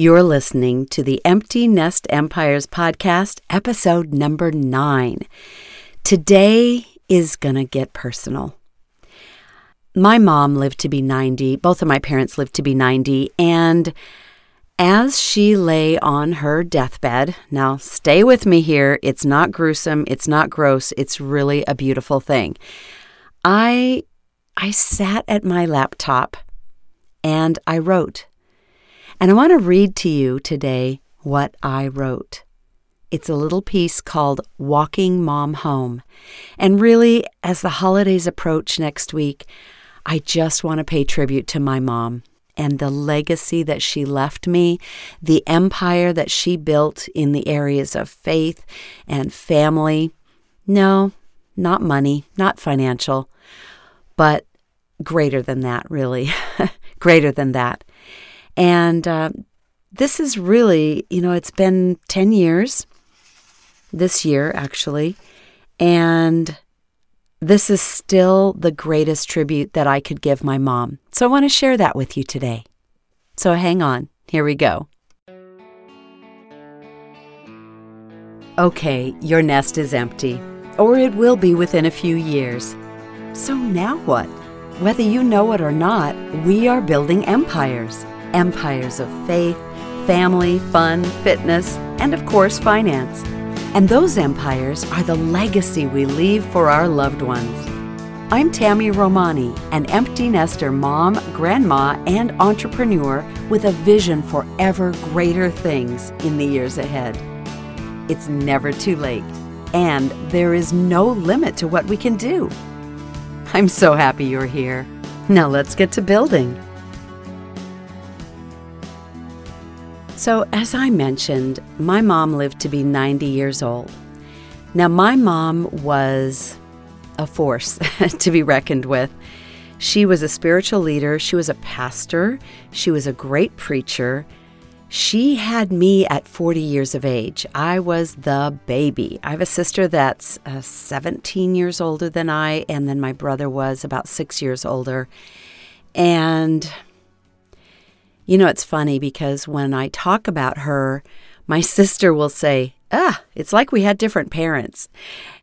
You're listening to the Empty Nest Empires podcast, episode number nine. Today is going to get personal. My mom lived to be 90, both of my parents lived to be 90, and as she lay on her deathbed, now stay with me here, it's not gruesome, it's not gross, it's really a beautiful thing. I I sat at my laptop and I wrote. And I want to read to you today what I wrote. It's a little piece called Walking Mom Home. And really, as the holidays approach next week, I just want to pay tribute to my mom and the legacy that she left me, the empire that she built in the areas of faith and family. No, not money, not financial, but greater than that, really. greater than that. And uh, this is really, you know, it's been 10 years this year, actually. And this is still the greatest tribute that I could give my mom. So I want to share that with you today. So hang on. Here we go. Okay, your nest is empty, or it will be within a few years. So now what? Whether you know it or not, we are building empires empires of faith, family, fun, fitness, and of course, finance. And those empires are the legacy we leave for our loved ones. I'm Tami Romani, an empty nester mom, grandma, and entrepreneur with a vision for ever greater things in the years ahead. It's never too late, and there is no limit to what we can do. I'm so happy you're here. Now let's get to building. So, as I mentioned, my mom lived to be 90 years old. Now, my mom was a force to be reckoned with. She was a spiritual leader, she was a pastor, she was a great preacher. She had me at 40 years of age. I was the baby. I have a sister that's uh, 17 years older than I, and then my brother was about six years older. And you know, it's funny because when I talk about her, my sister will say, ah, it's like we had different parents.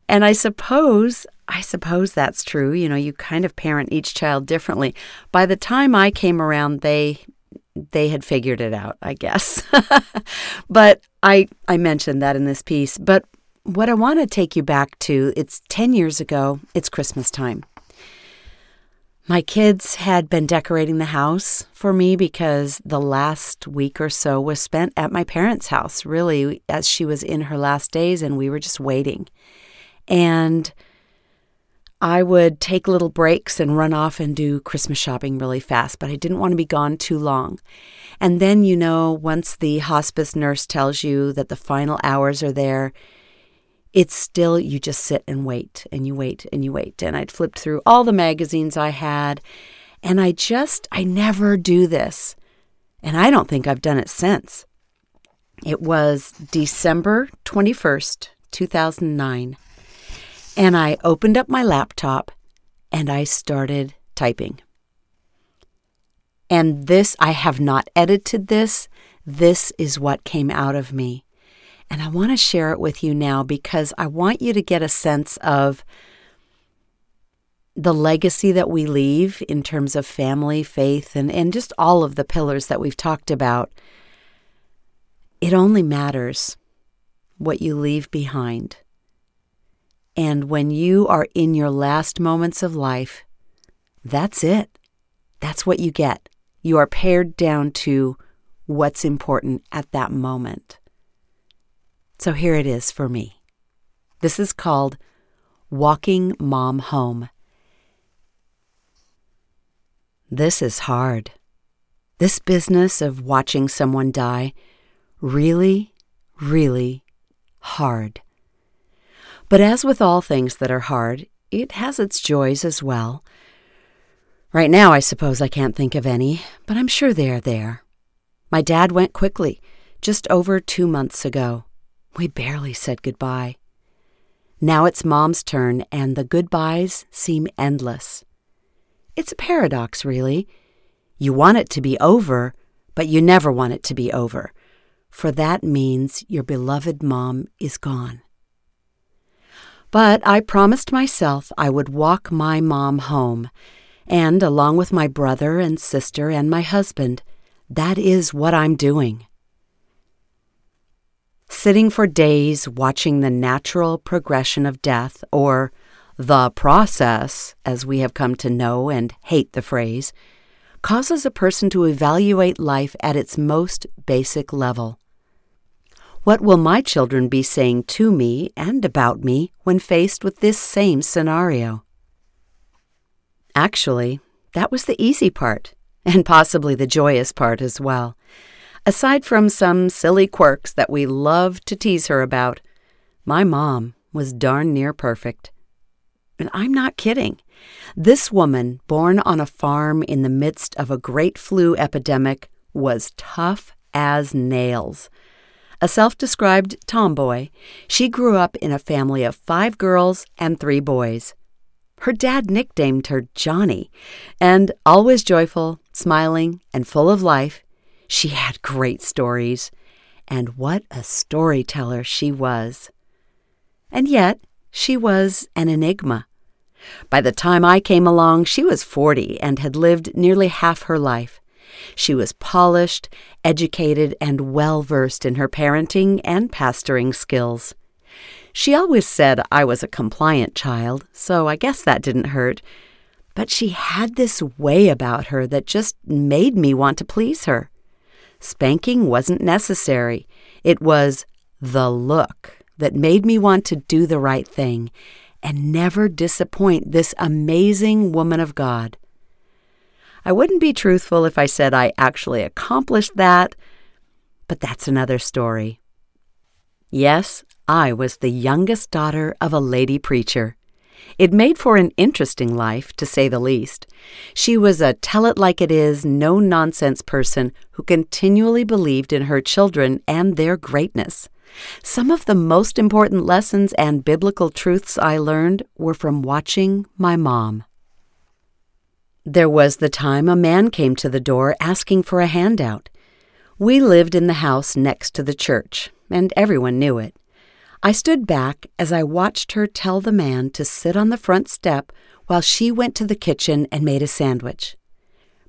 And I suppose, I suppose that's true. You know, you kind of parent each child differently. By the time I came around, they they had figured it out, I guess. but I I mentioned that in this piece. But what I want to take you back to, it's 10 years ago, it's Christmas time. My kids had been decorating the house for me because the last week or so was spent at my parents' house, really, as she was in her last days, and we were just waiting. And I would take little breaks and run off and do Christmas shopping really fast, but I didn't want to be gone too long. And then, you know, once the hospice nurse tells you that the final hours are there, it's still, you just sit and wait and you wait and you wait. And I'd flipped through all the magazines I had, and I just, I never do this. And I don't think I've done it since. It was December 21st, 2009. And I opened up my laptop and I started typing. And this, I have not edited this. This is what came out of me. And I want to share it with you now because I want you to get a sense of the legacy that we leave in terms of family, faith, and, and just all of the pillars that we've talked about. It only matters what you leave behind. And when you are in your last moments of life, that's it. That's what you get. You are pared down to what's important at that moment. So here it is for me. This is called Walking Mom Home. This is hard. This business of watching someone die, really, really hard. But as with all things that are hard, it has its joys as well. Right now, I suppose I can't think of any, but I'm sure they are there. My dad went quickly, just over two months ago. We barely said goodbye. Now it's Mom's turn, and the goodbyes seem endless. It's a paradox, really. You want it to be over, but you never want it to be over, for that means your beloved mom is gone. But I promised myself I would walk my mom home, and along with my brother and sister and my husband, that is what I'm doing. Sitting for days watching the natural progression of death, or the process, as we have come to know and hate the phrase, causes a person to evaluate life at its most basic level. What will my children be saying to me and about me when faced with this same scenario? Actually, that was the easy part, and possibly the joyous part as well. Aside from some silly quirks that we love to tease her about, my mom was darn near perfect. And I'm not kidding. This woman, born on a farm in the midst of a great flu epidemic, was tough as nails. A self described tomboy, she grew up in a family of five girls and three boys. Her dad nicknamed her Johnny, and always joyful, smiling, and full of life, she had great stories. And what a storyteller she was! And yet, she was an enigma. By the time I came along, she was 40 and had lived nearly half her life. She was polished, educated, and well versed in her parenting and pastoring skills. She always said I was a compliant child, so I guess that didn't hurt. But she had this way about her that just made me want to please her. Spanking wasn't necessary, it was the look that made me want to do the right thing and never disappoint this amazing woman of God. I wouldn't be truthful if I said I actually accomplished that, but that's another story. Yes, I was the youngest daughter of a lady preacher. It made for an interesting life, to say the least. She was a tell it like it is, no nonsense person who continually believed in her children and their greatness. Some of the most important lessons and biblical truths I learned were from watching my mom. There was the time a man came to the door asking for a handout. We lived in the house next to the church, and everyone knew it. I stood back as I watched her tell the man to sit on the front step while she went to the kitchen and made a sandwich.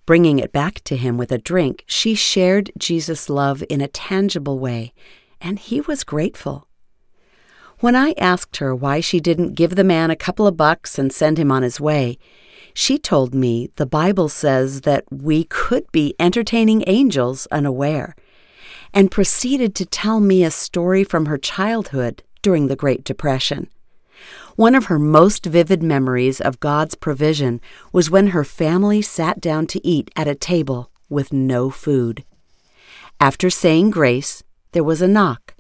Bringing it back to him with a drink, she shared Jesus' love in a tangible way, and he was grateful. When I asked her why she didn't give the man a couple of bucks and send him on his way, she told me the Bible says that we could be entertaining angels unaware, and proceeded to tell me a story from her childhood during the Great Depression. One of her most vivid memories of God's provision was when her family sat down to eat at a table with no food. After saying grace, there was a knock.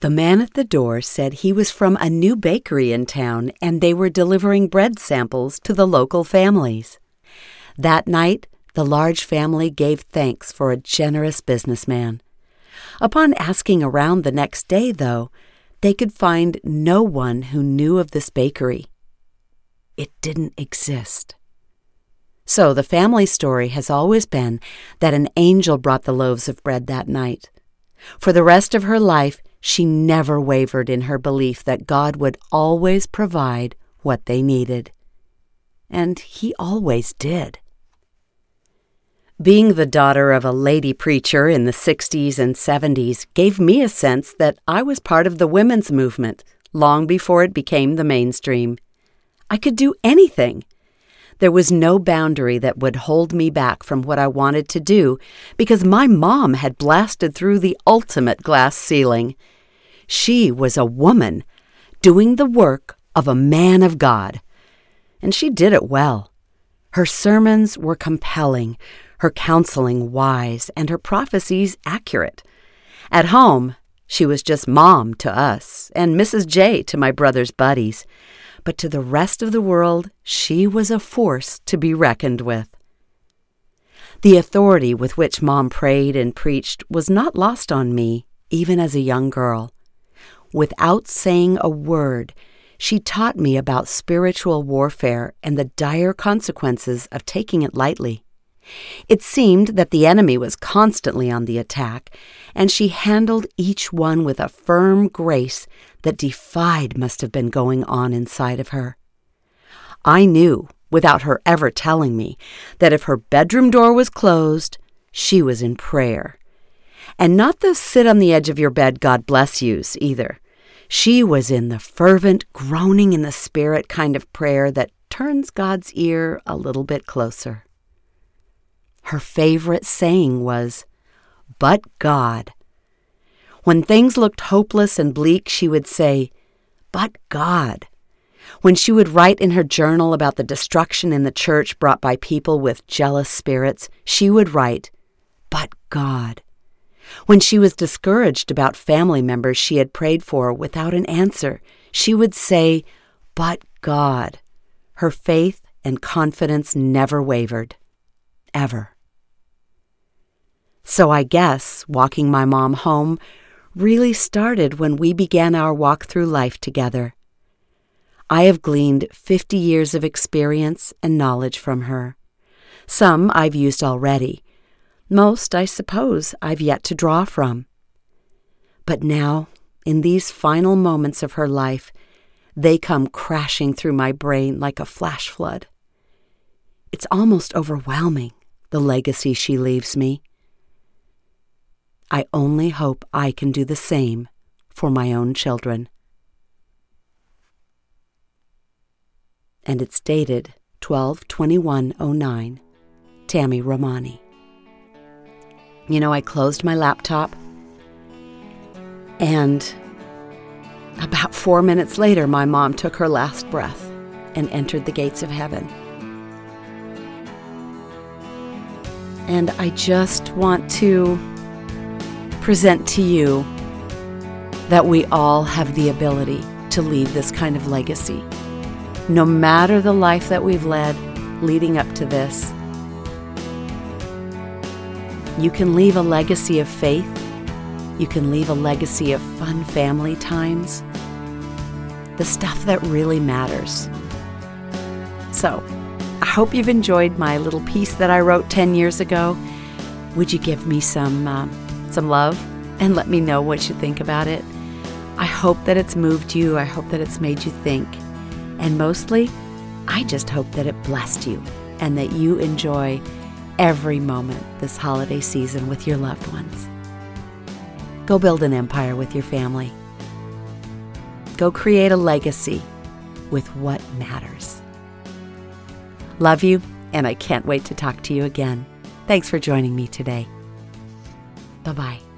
The man at the door said he was from a new bakery in town and they were delivering bread samples to the local families. That night, the large family gave thanks for a generous businessman. Upon asking around the next day, though, they could find no one who knew of this bakery. It didn't exist. So the family story has always been that an angel brought the loaves of bread that night. For the rest of her life, she never wavered in her belief that God would always provide what they needed. And He always did. Being the daughter of a lady preacher in the 60s and 70s gave me a sense that I was part of the women's movement long before it became the mainstream. I could do anything. There was no boundary that would hold me back from what I wanted to do because my mom had blasted through the ultimate glass ceiling. She was a woman doing the work of a man of God. And she did it well. Her sermons were compelling, her counseling wise, and her prophecies accurate. At home, she was just mom to us and Mrs. J to my brother's buddies but to the rest of the world, she was a force to be reckoned with. The authority with which Mom prayed and preached was not lost on me, even as a young girl. Without saying a word, she taught me about spiritual warfare and the dire consequences of taking it lightly. It seemed that the enemy was constantly on the attack, and she handled each one with a firm grace that defied must have been going on inside of her. I knew, without her ever telling me, that if her bedroom door was closed, she was in prayer. And not the sit on the edge of your bed, God bless yous, either. She was in the fervent, groaning in the spirit kind of prayer that turns God's ear a little bit closer. Her favorite saying was, But God. When things looked hopeless and bleak, she would say, But God. When she would write in her journal about the destruction in the church brought by people with jealous spirits, she would write, But God. When she was discouraged about family members she had prayed for without an answer, she would say, But God. Her faith and confidence never wavered. Ever. So I guess walking my mom home really started when we began our walk through life together. I have gleaned 50 years of experience and knowledge from her. Some I've used already most, I suppose, I've yet to draw from. But now, in these final moments of her life, they come crashing through my brain like a flash flood. It's almost overwhelming, the legacy she leaves me. I only hope I can do the same for my own children. And it's dated 12 09 Tami Romani. You know, I closed my laptop, and about four minutes later, my mom took her last breath and entered the gates of heaven. And I just want to present to you that we all have the ability to leave this kind of legacy. No matter the life that we've led leading up to this, you can leave a legacy of faith. You can leave a legacy of fun family times. The stuff that really matters. So, I hope you've enjoyed my little piece that I wrote 10 years ago. Would you give me some uh, some love and let me know what you think about it? I hope that it's moved you. I hope that it's made you think. And mostly, I just hope that it blessed you and that you enjoy every moment this holiday season with your loved ones. Go build an empire with your family. Go create a legacy with what matters. Love you, and I can't wait to talk to you again. Thanks for joining me today. Bye bye.